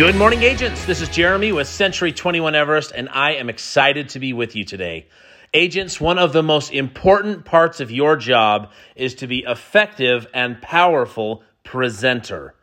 Good morning, agents. This is Jeremy with Century 21 Everest, and I am excited to be with you today. Agents, one of the most important parts of your job is to be effective and powerful presenter.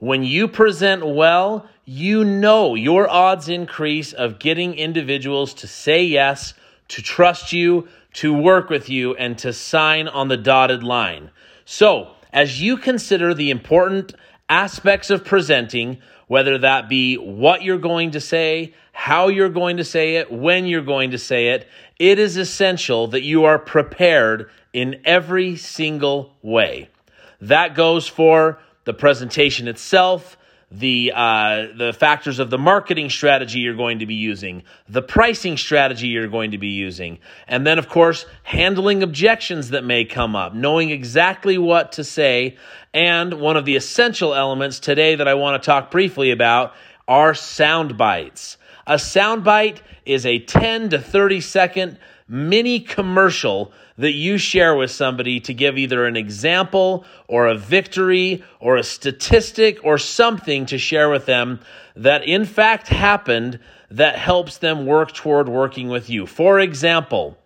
When you present well, you know your odds increase of getting individuals to say yes, to trust you, to work with you, and to sign on the dotted line. So, as you consider the important aspects of presenting, whether that be what you're going to say, how you're going to say it, when you're going to say it, it is essential that you are prepared in every single way. That goes for the presentation itself, the uh, the factors of the marketing strategy you're going to be using, the pricing strategy you're going to be using, and then of course handling objections that may come up, knowing exactly what to say, and one of the essential elements today that I want to talk briefly about are sound bites. A sound bite is a 10 to 30 second mini commercial that you share with somebody to give either an example or a victory or a statistic or something to share with them that in fact happened that helps them work toward working with you. For example,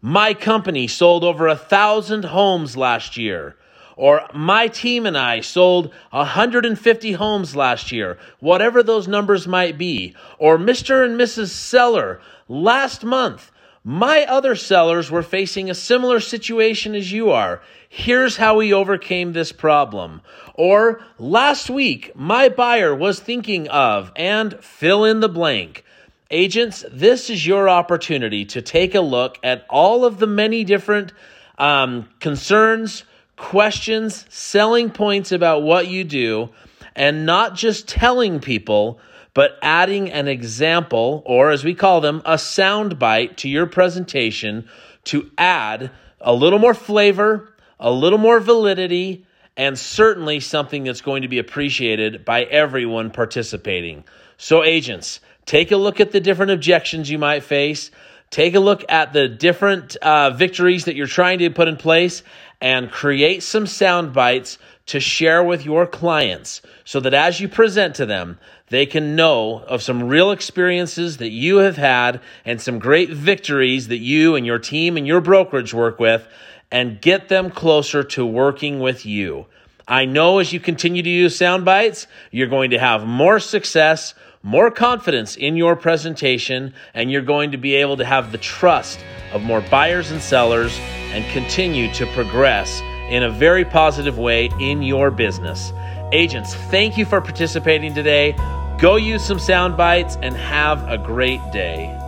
my company sold over a thousand homes last year. Or my team and I sold 150 homes last year, whatever those numbers might be. Or Mr. and Mrs. Seller last month my other sellers were facing a similar situation as you are. Here's how we overcame this problem. Or last week, my buyer was thinking of and fill in the blank. Agents, this is your opportunity to take a look at all of the many different um, concerns, questions, selling points about what you do, and not just telling people but adding an example, or as we call them, a sound bite to your presentation to add a little more flavor, a little more validity, and certainly something that's going to be appreciated by everyone participating. So, agents, take a look at the different objections you might face. Take a look at the different uh, victories that you're trying to put in place and create some sound bites to share with your clients so that as you present to them, they can know of some real experiences that you have had and some great victories that you and your team and your brokerage work with and get them closer to working with you. I know as you continue to use sound bites, you're going to have more success, more confidence in your presentation, and you're going to be able to have the trust of more buyers and sellers and continue to progress in a very positive way in your business. Agents, thank you for participating today. Go use some sound bites and have a great day.